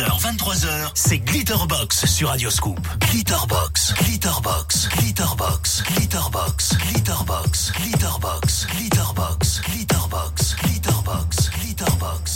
22h, 23h, c'est Glitterbox sur Radioscoop. Glitterbox, Glitterbox, Glitterbox, Glitterbox, Glitterbox, Glitterbox, Glitterbox, Glitterbox, Glitterbox, Glitterbox, Glitterbox.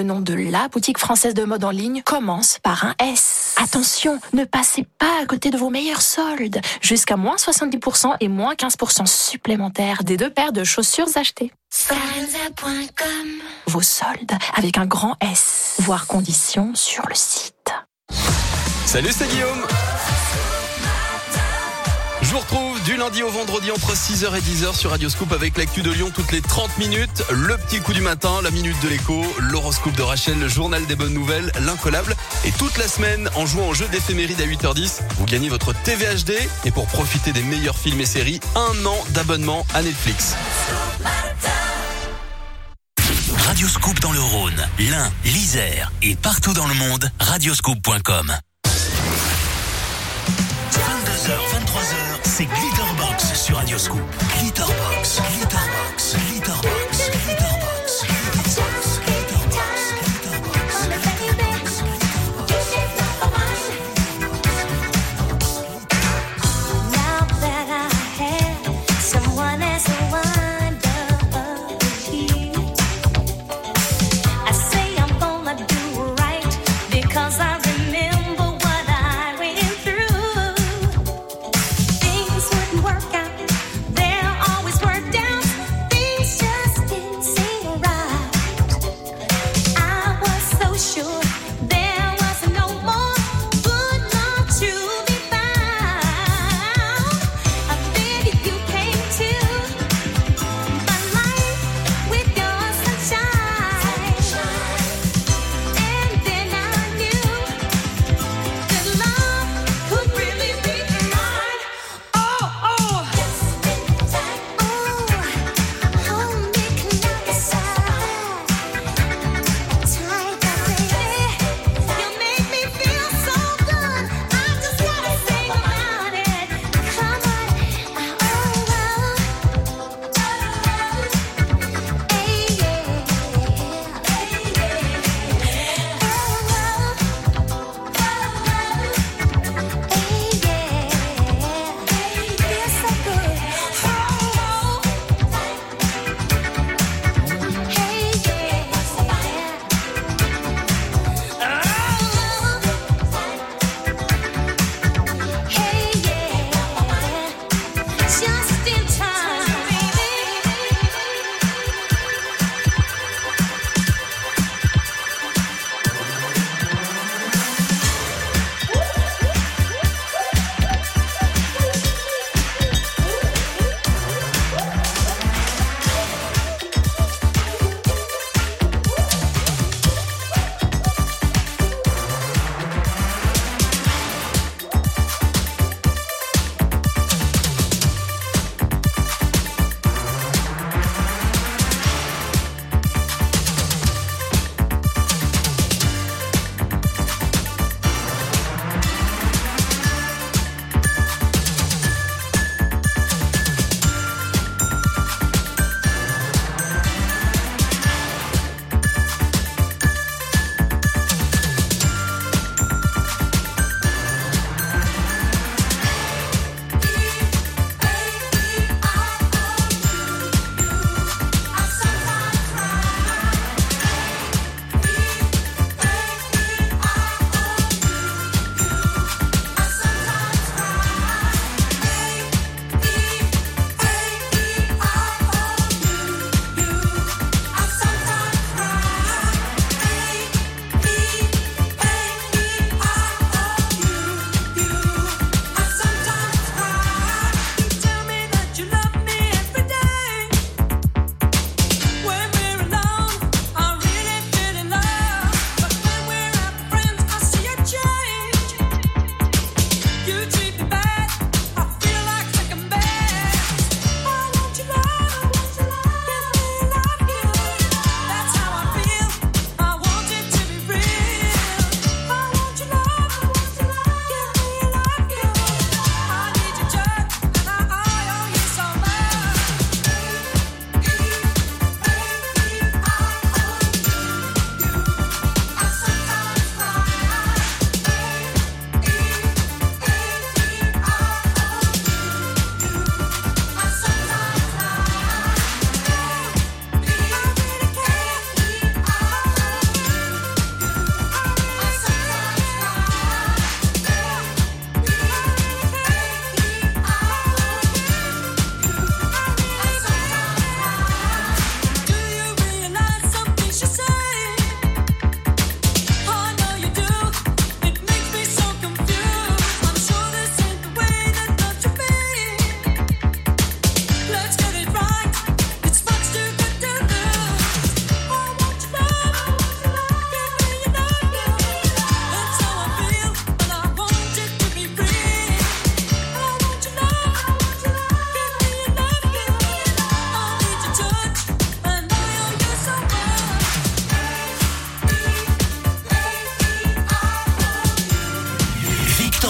Le nom de la boutique française de mode en ligne commence par un S. Attention, ne passez pas à côté de vos meilleurs soldes. Jusqu'à moins 70% et moins 15% supplémentaires des deux paires de chaussures achetées. Vos soldes avec un grand S. Voir conditions sur le site. Salut, c'est Guillaume. Je vous retrouve du lundi au vendredi entre 6h et 10h sur Radio Scoop avec l'actu de Lyon toutes les 30 minutes, le petit coup du matin, la minute de l'écho, l'horoscope de Rachel, le journal des bonnes nouvelles, l'incollable. Et toute la semaine, en jouant au jeu d'éphéméride à 8h10, vous gagnez votre TVHD. Et pour profiter des meilleurs films et séries, un an d'abonnement à Netflix. Radio Scoop dans le Rhône, l'Ain, l'Isère et partout dans le monde, radioscoop.com. c'est Glitterbox sur Radio Scoop. Glitterbox, Glitterbox, Glitterbox, Glitterbox, Glitterbox.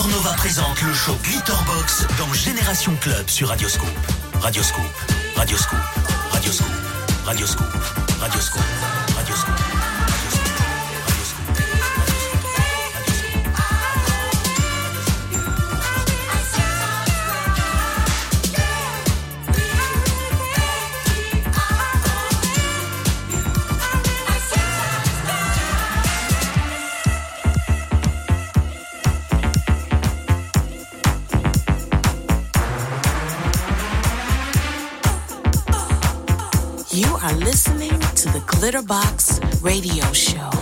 Nova présente le show Glitterbox dans Génération Club sur Radioscope. Radioscope, Radioscope, Radioscope, Radioscope, Radioscope. Glitterbox Radio Show.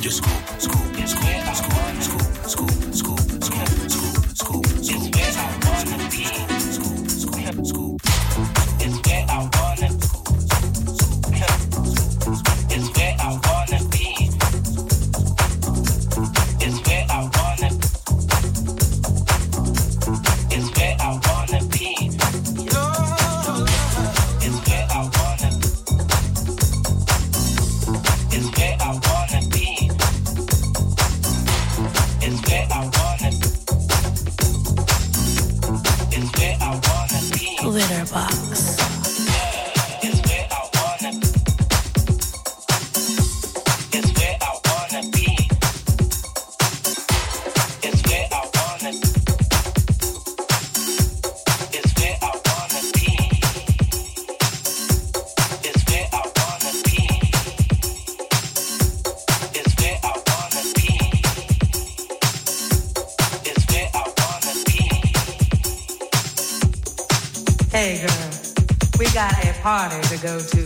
just go to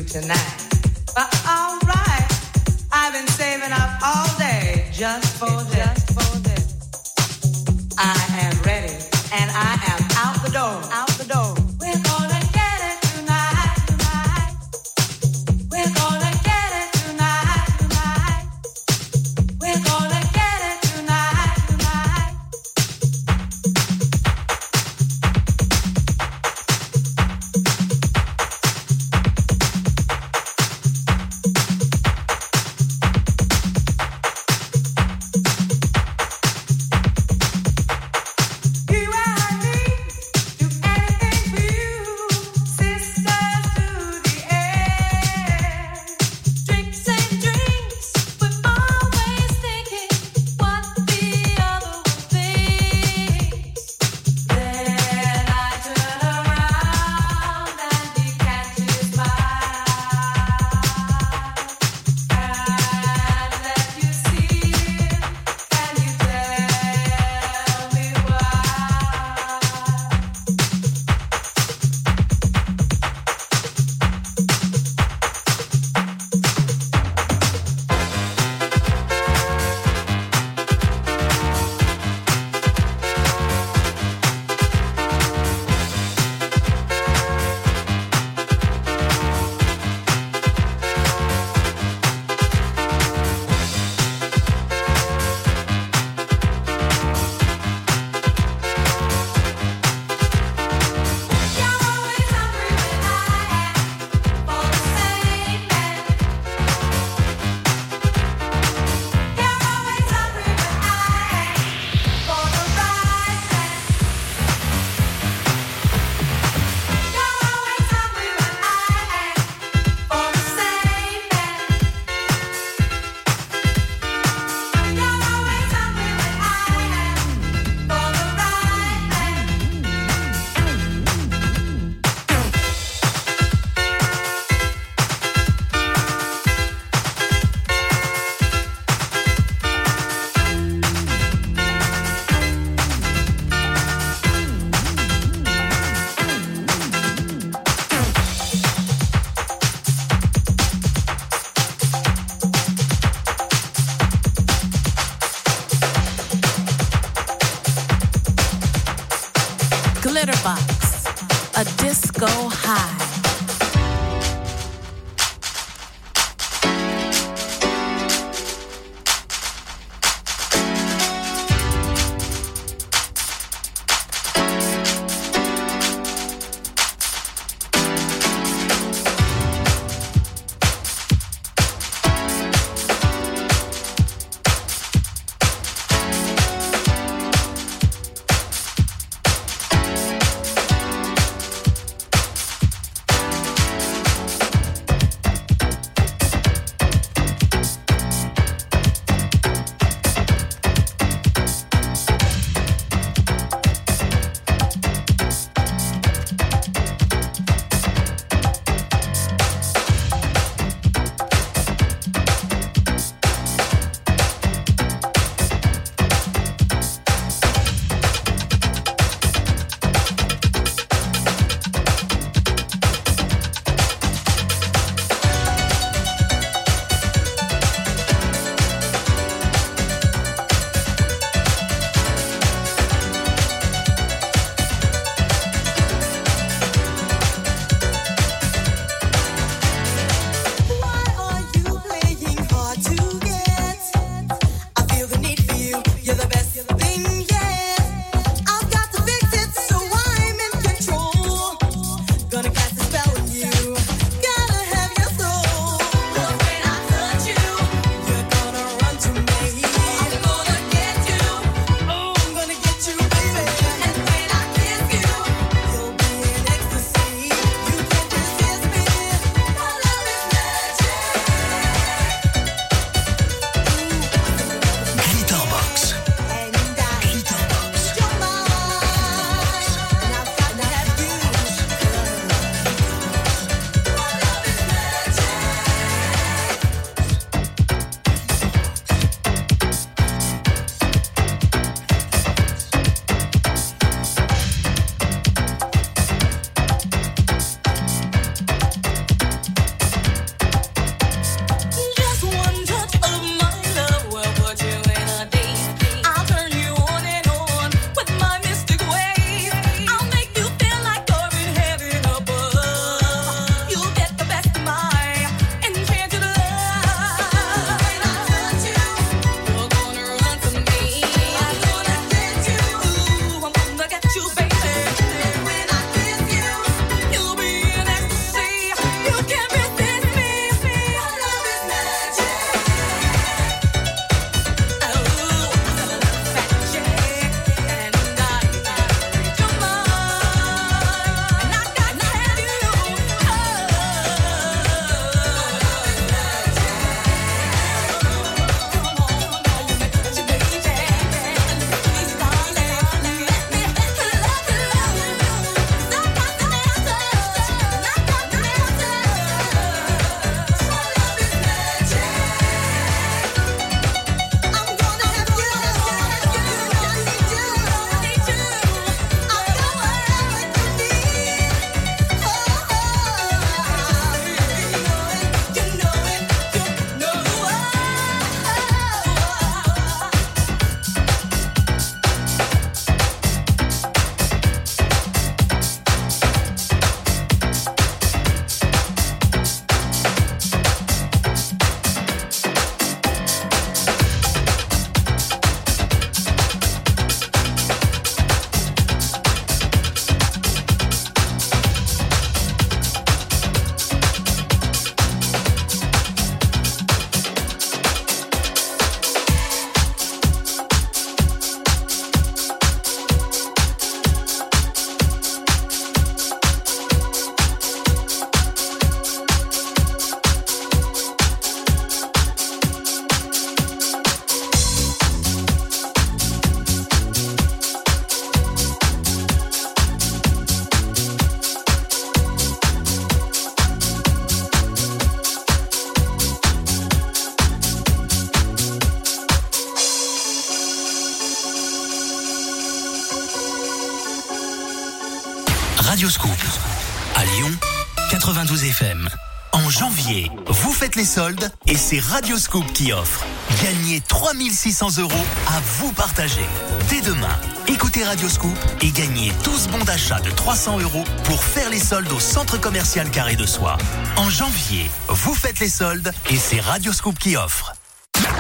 les soldes et c'est Radioscoop qui offre. Gagnez 3600 euros à vous partager. Dès demain, écoutez Radioscoop et gagnez 12 bons d'achat de 300 euros pour faire les soldes au centre commercial Carré de Soie. En janvier, vous faites les soldes et c'est Radioscoop qui offre.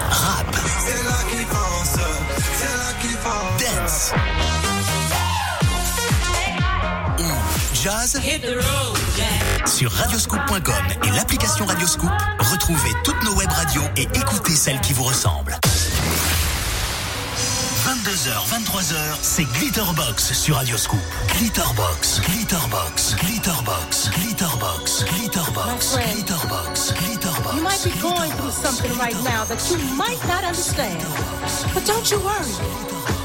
Rap. Dance. Ou jazz. Sur radioscoop.com et l'application Radioscoop, retrouvez toutes nos web radios et écoutez celles qui vous ressemblent. 22h, 23h, c'est Glitterbox sur Radioscoop. Glitterbox, Glitterbox, Glitterbox, Glitterbox, Glitterbox. Glitterbox, Glitterbox. You might be going through something right now that you might not understand. But don't you worry.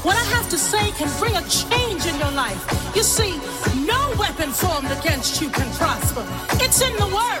What I have to say can bring a change in your life. You see, no weapon formed against you can prosper. It's in the Word.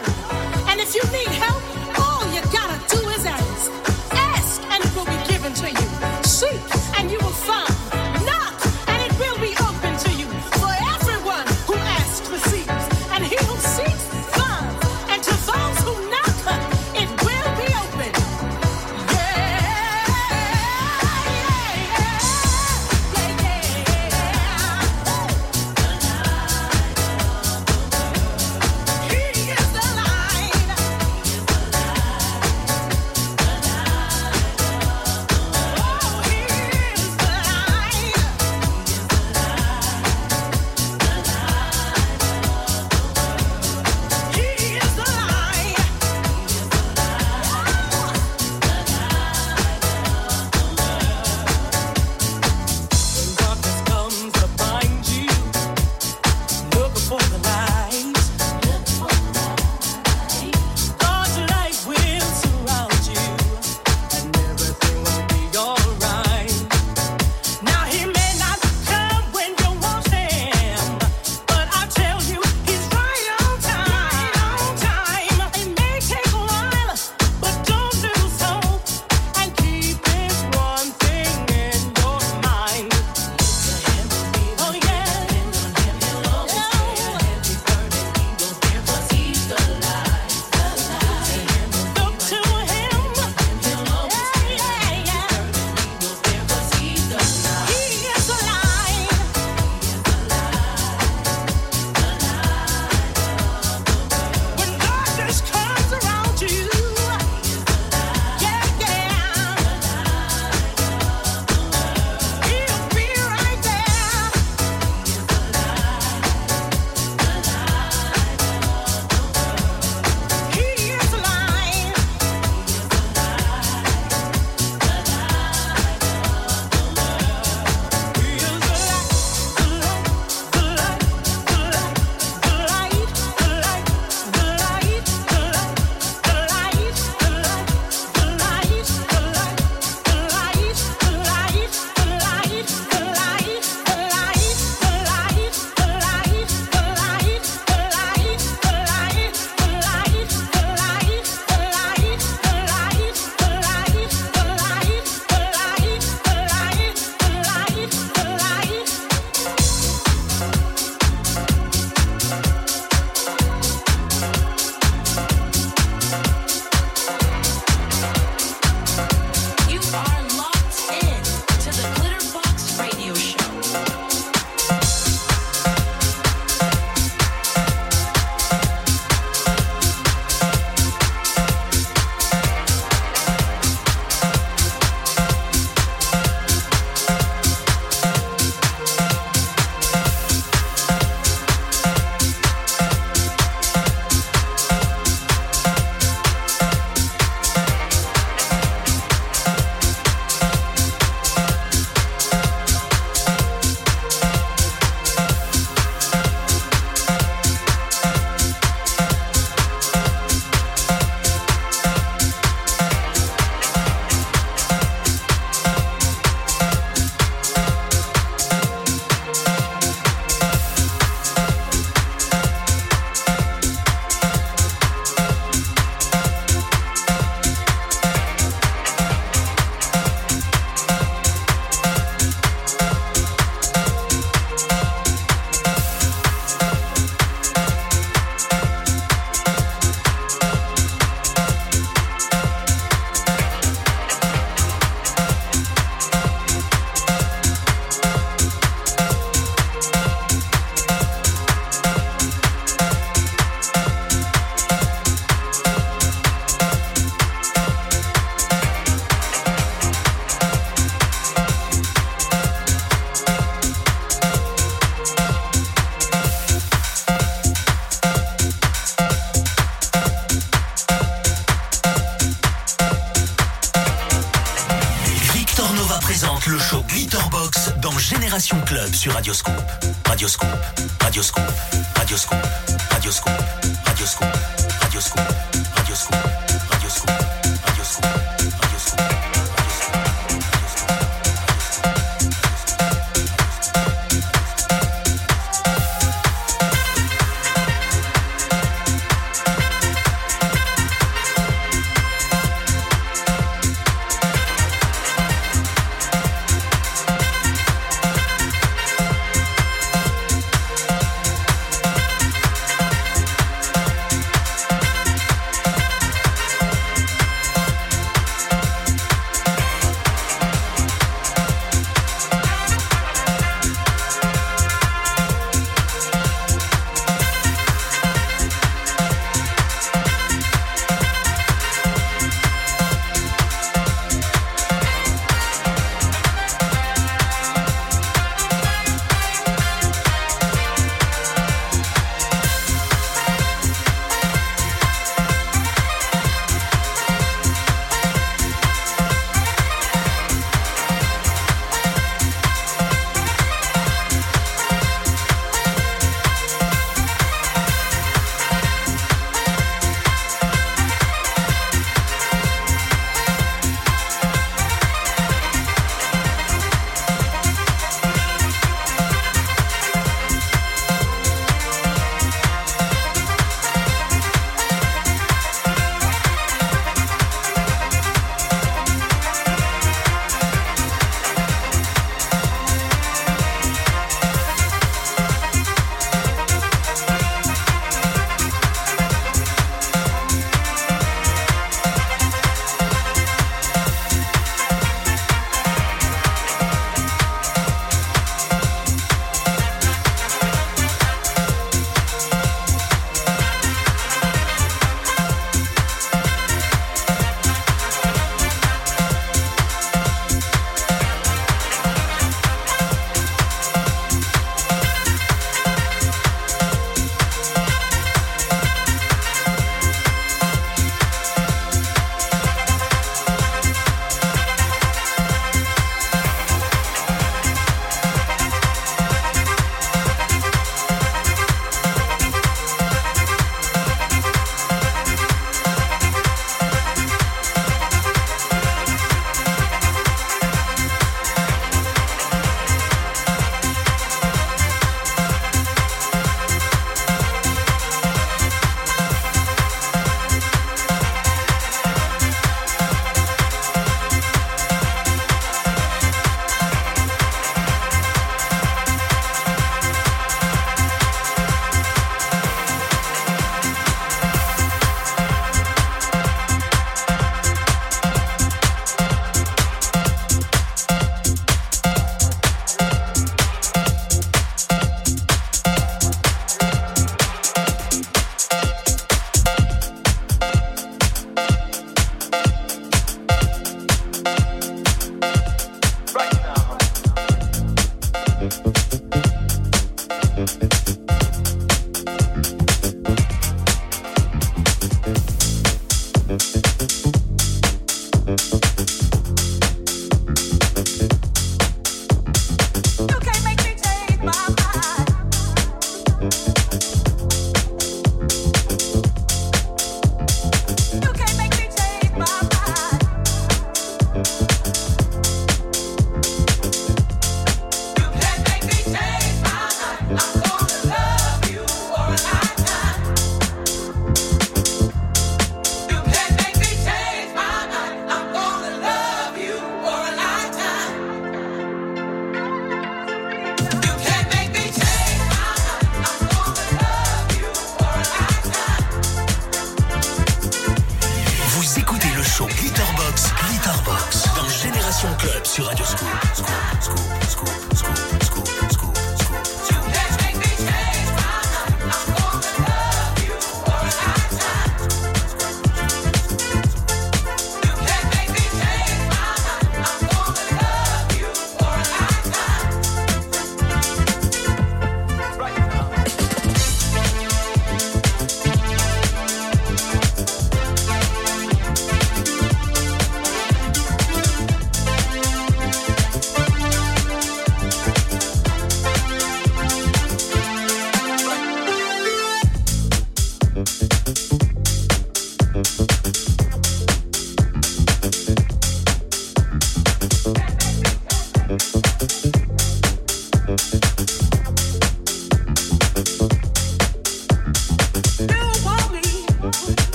Club sur Radioscope. Radioscope. Radioscope. Radioscope. Radioscope. Radioscope.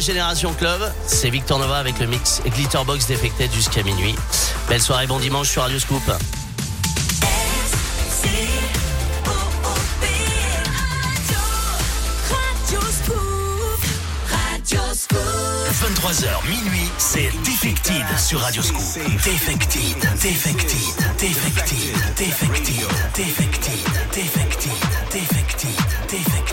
Génération Club, c'est Victor Nova avec le mix Glitterbox Defected jusqu'à minuit. Belle soirée, bon dimanche sur Radio Scoop. 23h minuit, c'est Defected sur Radio Scoop. Defected, Defected, Defected, Defected, Defected, Defected, Defected, Defected,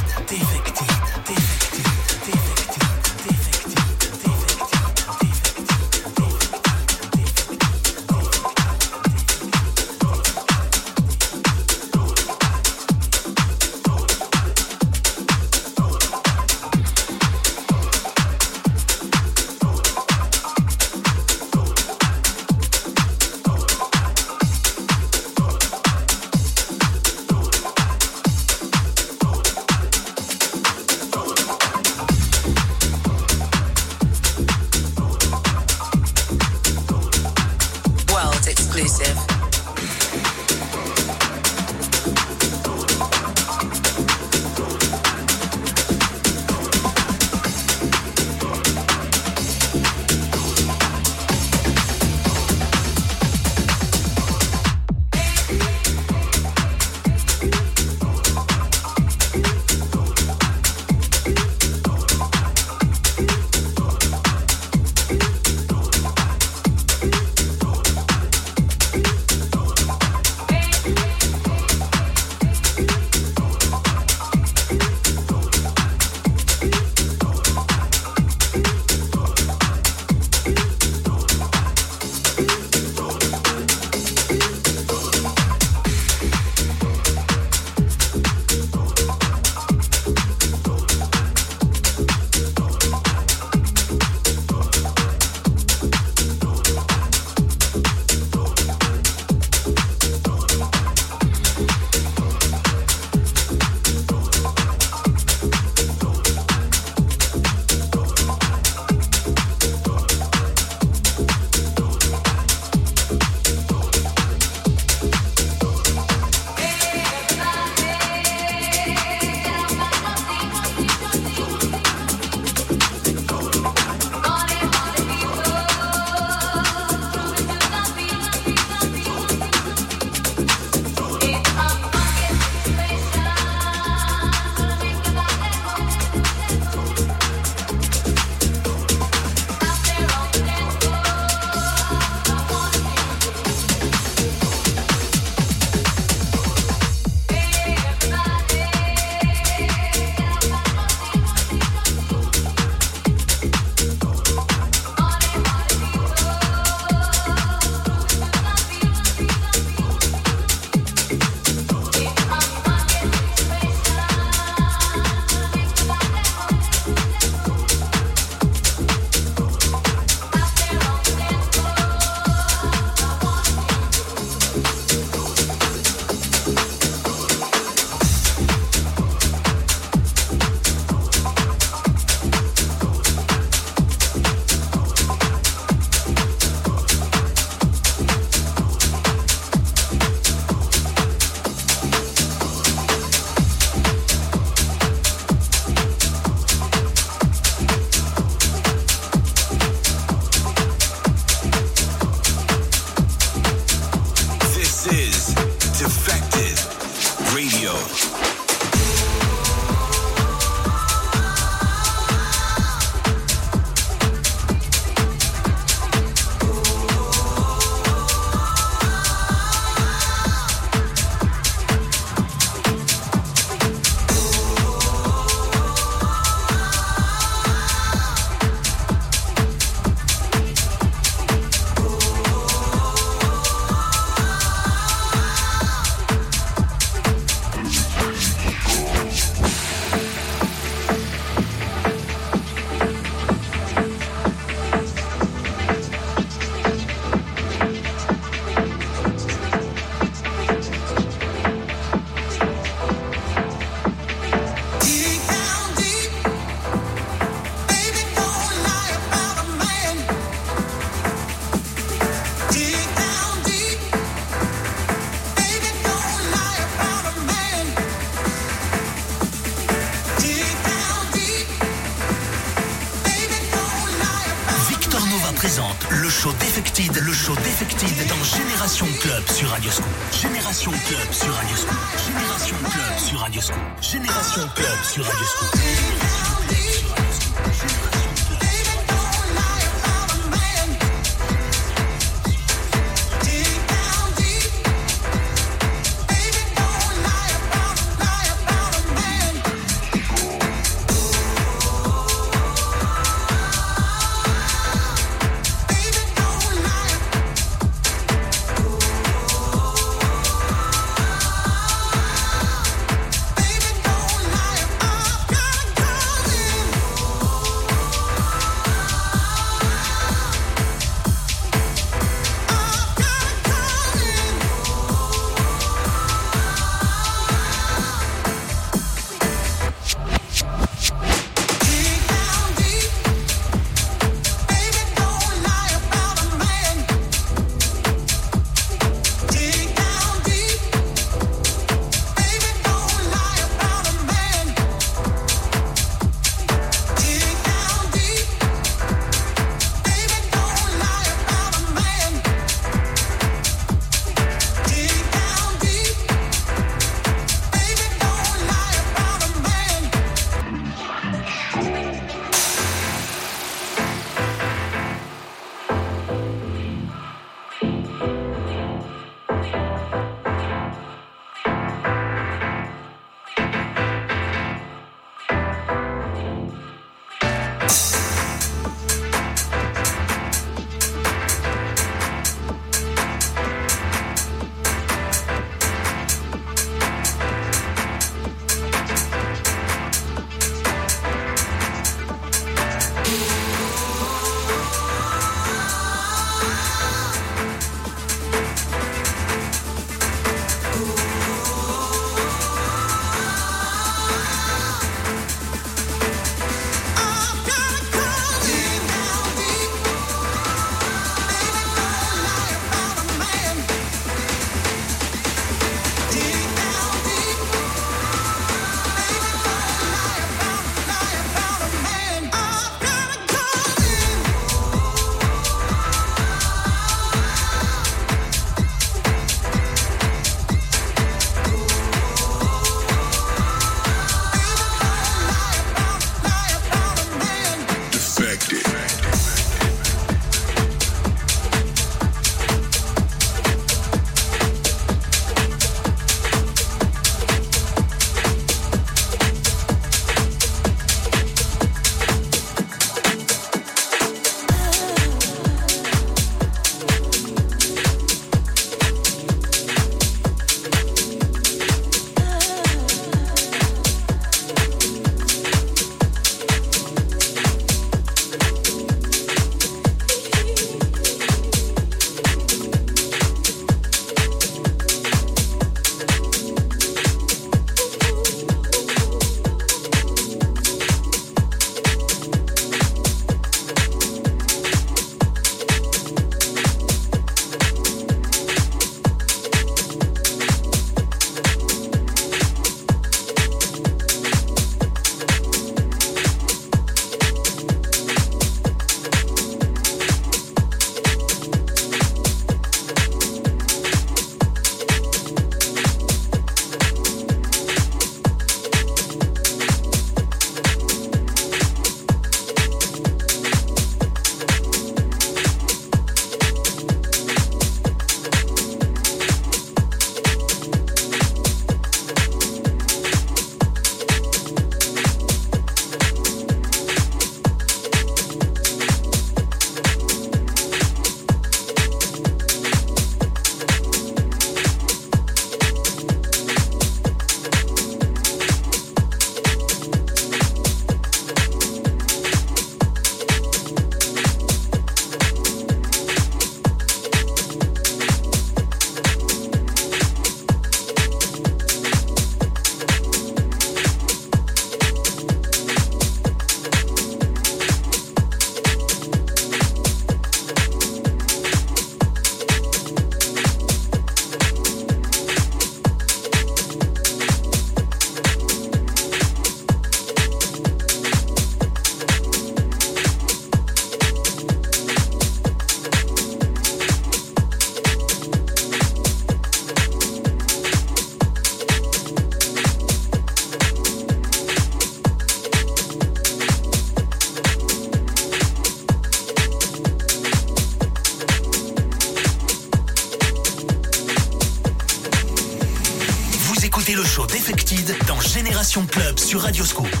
sur Radioscope.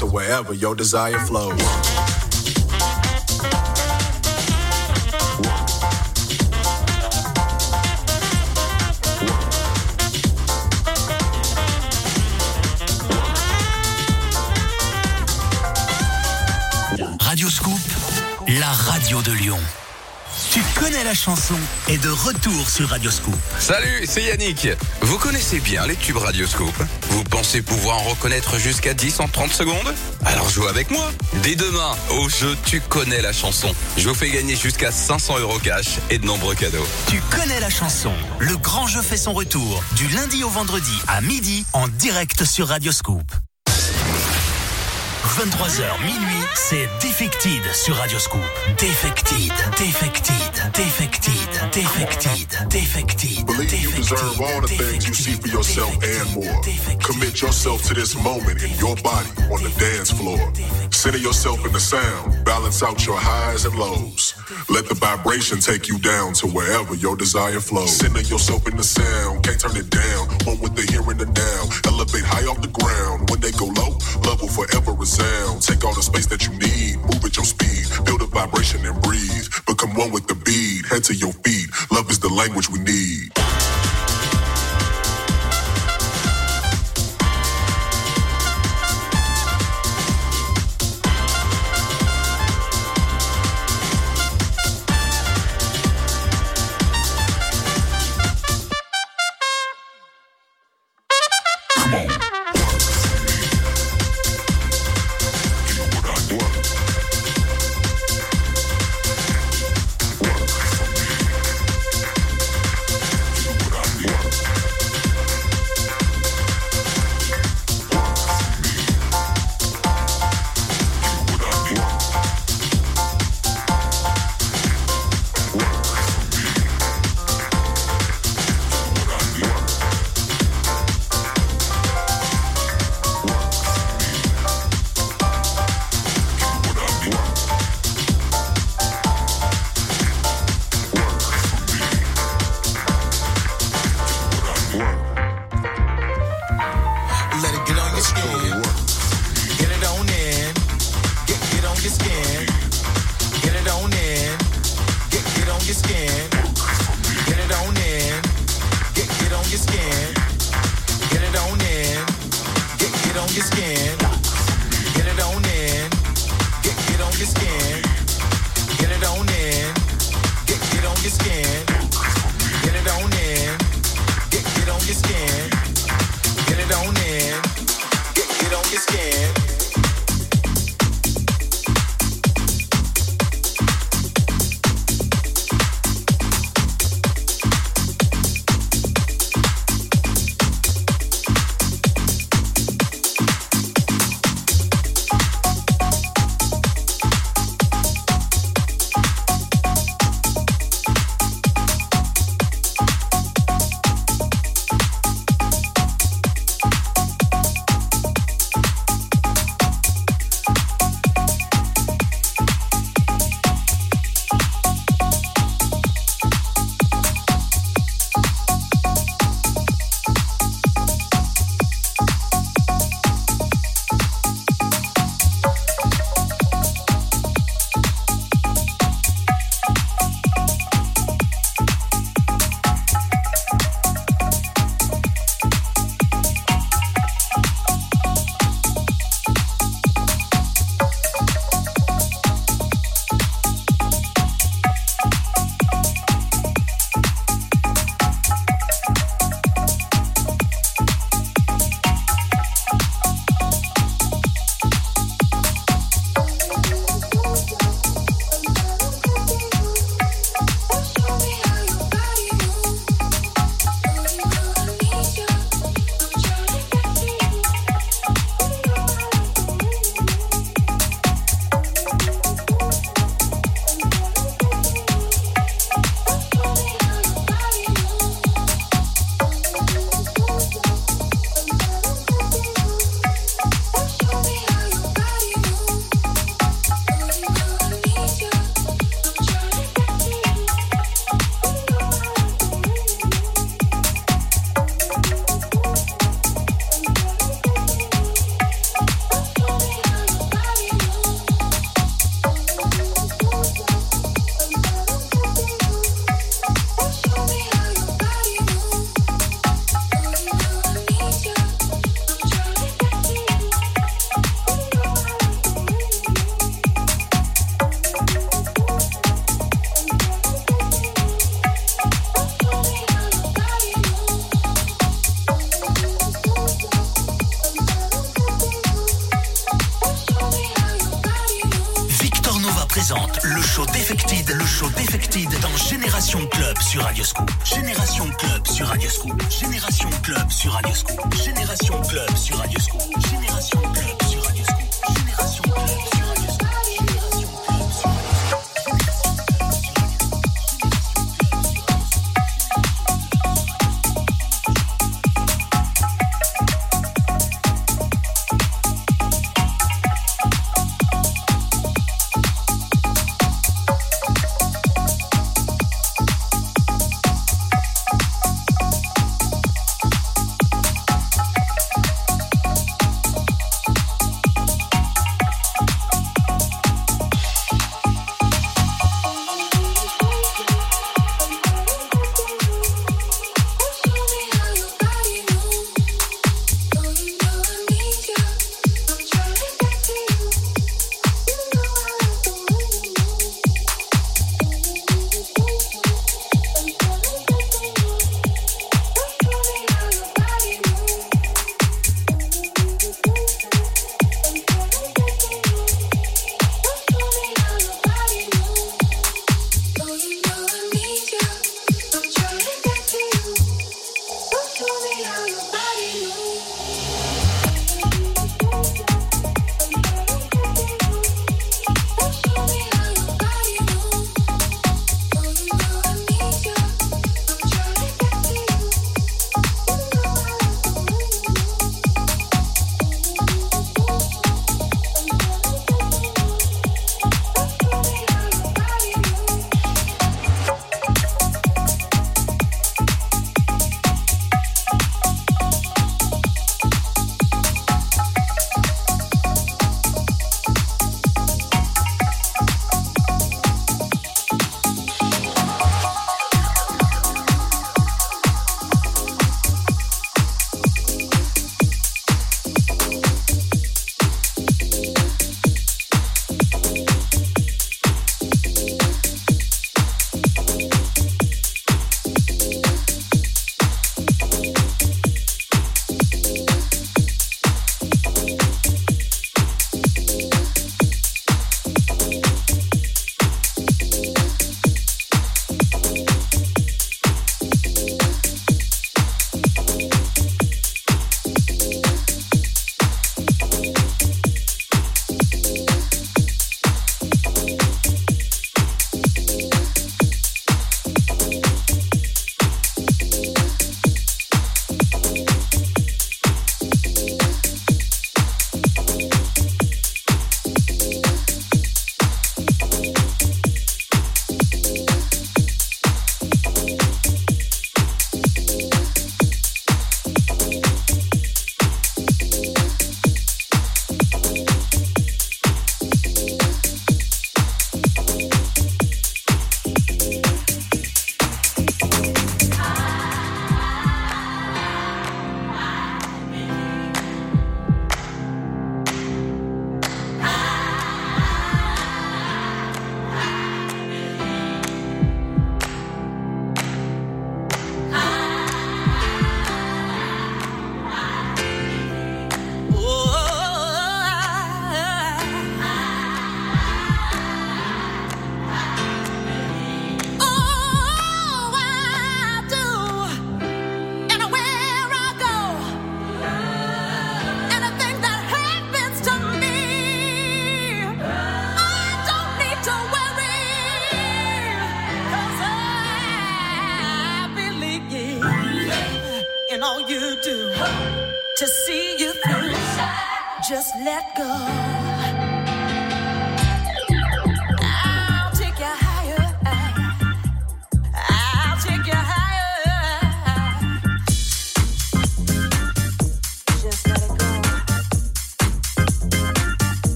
To wherever your desire flows. Radio Scoop, la radio de Lyon. Tu connais la chanson est de retour sur Radio Scoop. Salut, c'est Yannick. Vous connaissez bien les tubes Radioscope Vous pensez pouvoir en reconnaître jusqu'à 10 en 30 secondes Alors jouez avec moi. Dès demain, au jeu Tu connais la chanson. Je vous fais gagner jusqu'à 500 euros cash et de nombreux cadeaux. Tu connais la chanson. Le grand jeu fait son retour du lundi au vendredi à midi en direct sur Radio Scoop. 23h minuit, c'est Defected sur Radio Scoop. Defected, Defected, Defected, Defected, Defected. Believe you deserve all the things you see for yourself and more. Commit yourself to this moment in your body on the dance floor. Center yourself in the sound, balance out your highs and lows. Let the vibration take you down to wherever your desire flows. Center yourself in the sound, can't turn it down. One with the here and the now. Elevate high off the ground. When they go low, love will forever resound. Take all the space that you need, move at your speed, build a vibration and breathe. Become one with the beat, head to your feet. Love is the language we need.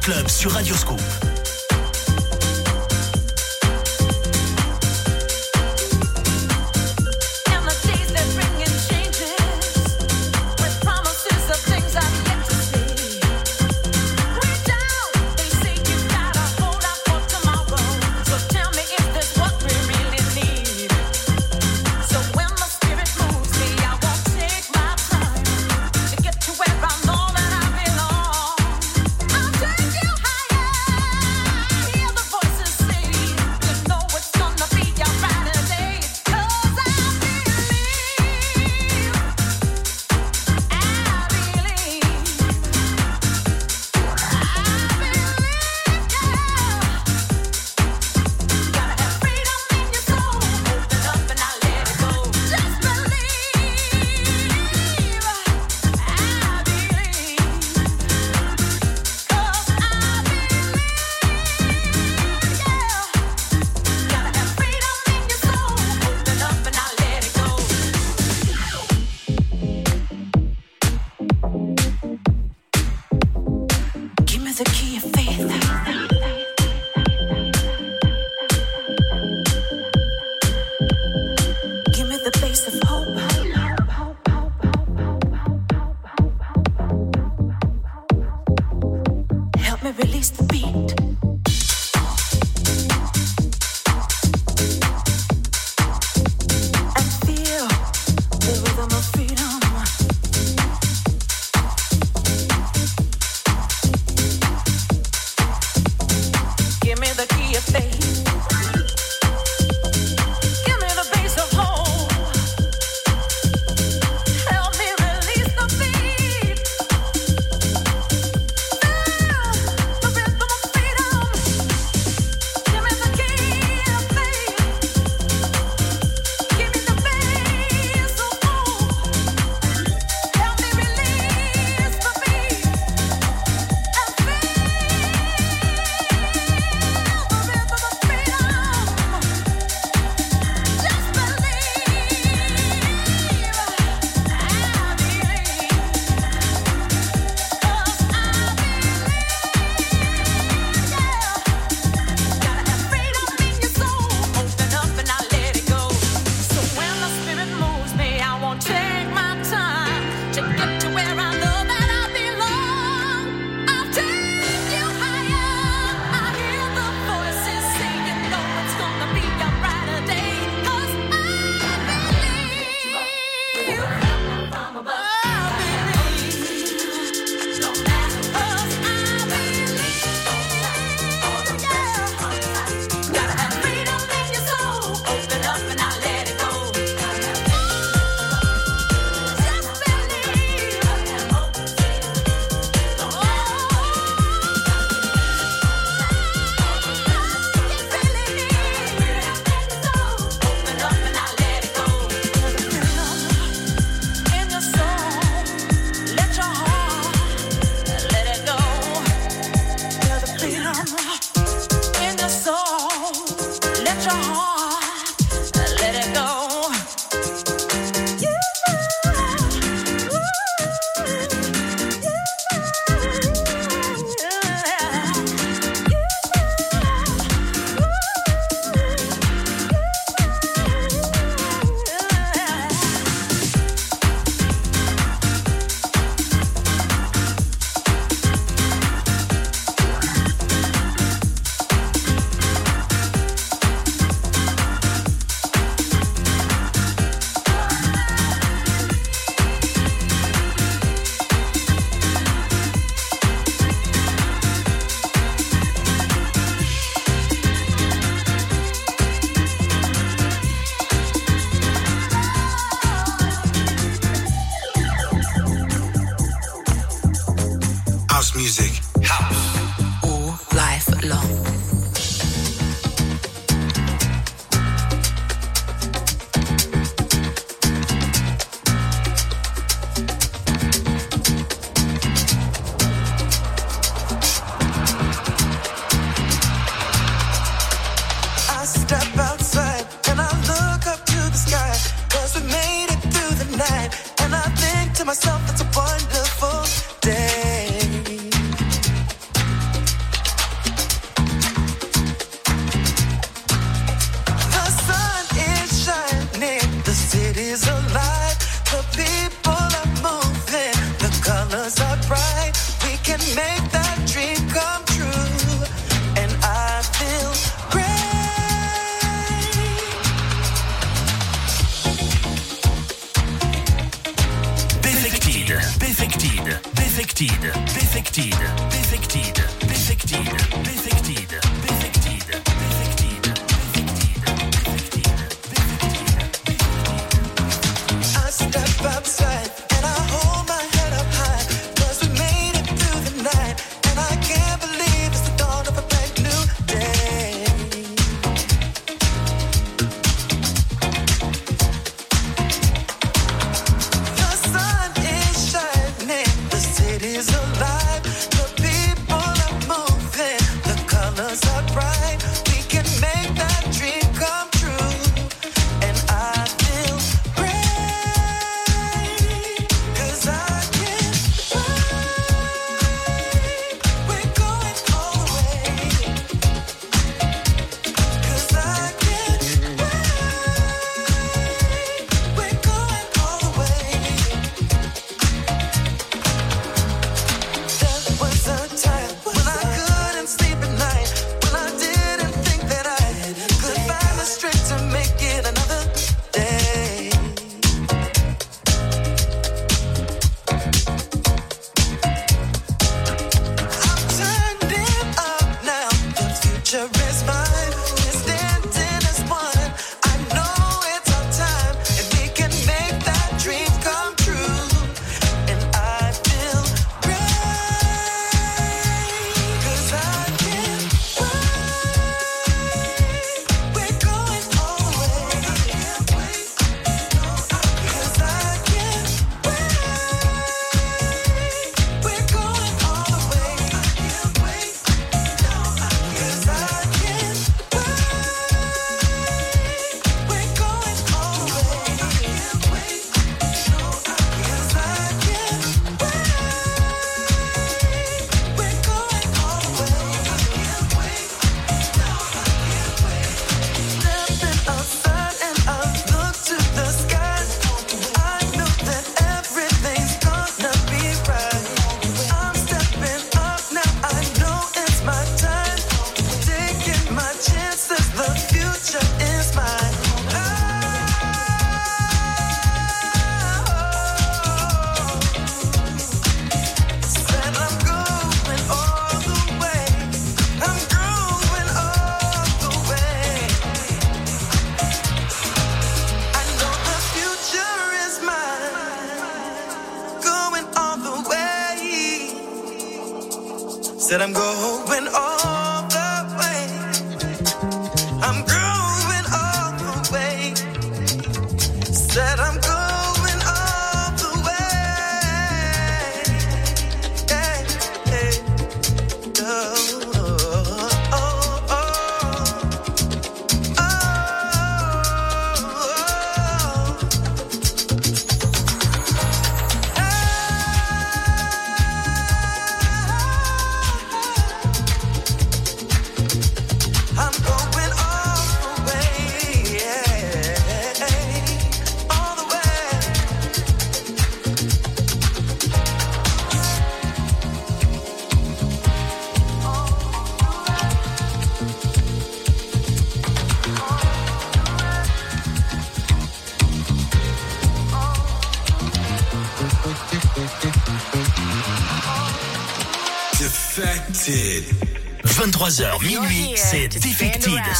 Club sur Radioscope.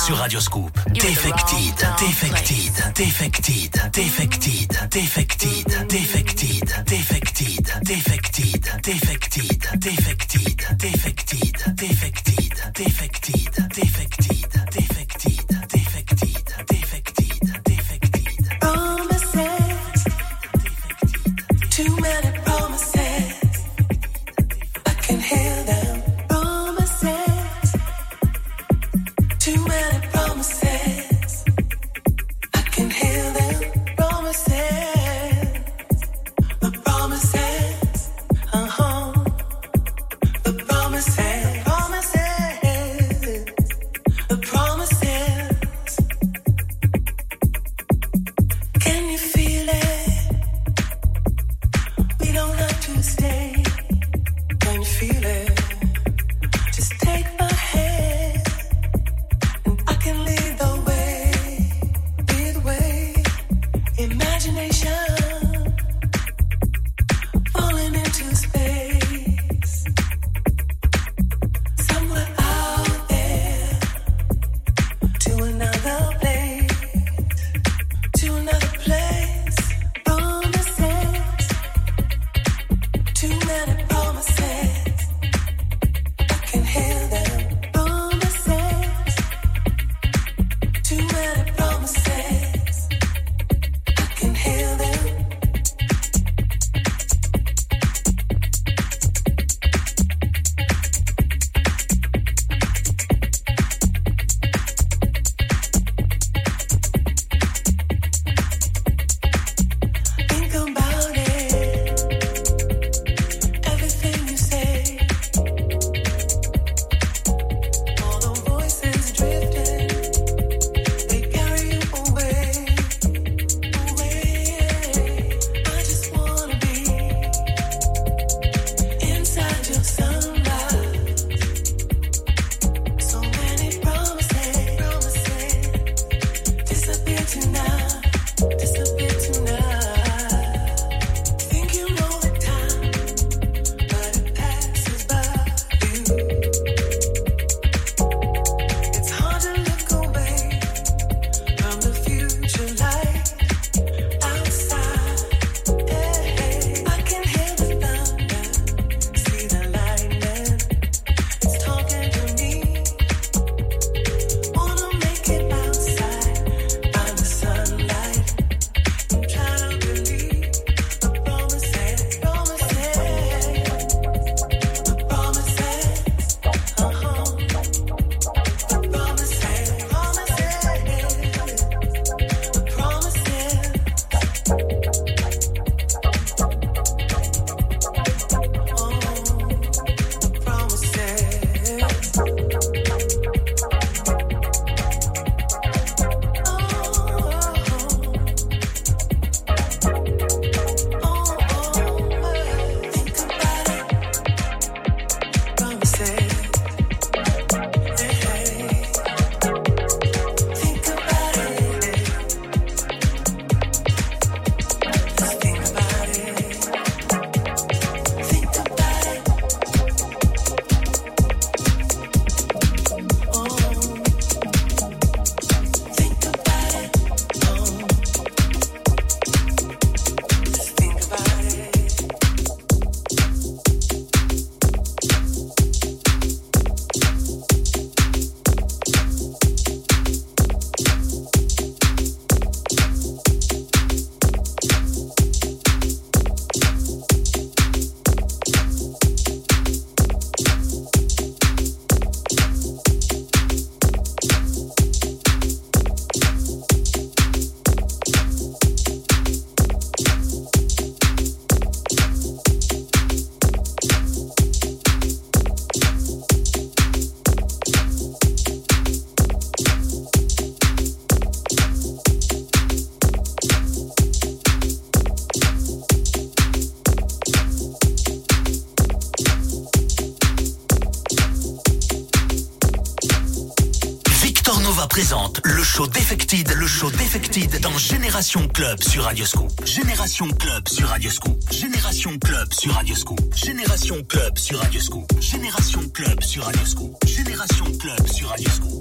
Sur Radioscoop. Defected, Defected, Defected, Defected, Defected, Defected, Génération Club sur Radioscoop. Génération Club sur Radioscoop. Génération Club sur Radioscoop. Génération Club sur Radioscoop. Génération Club sur Radioscoop. Génération Club sur Radioscoop.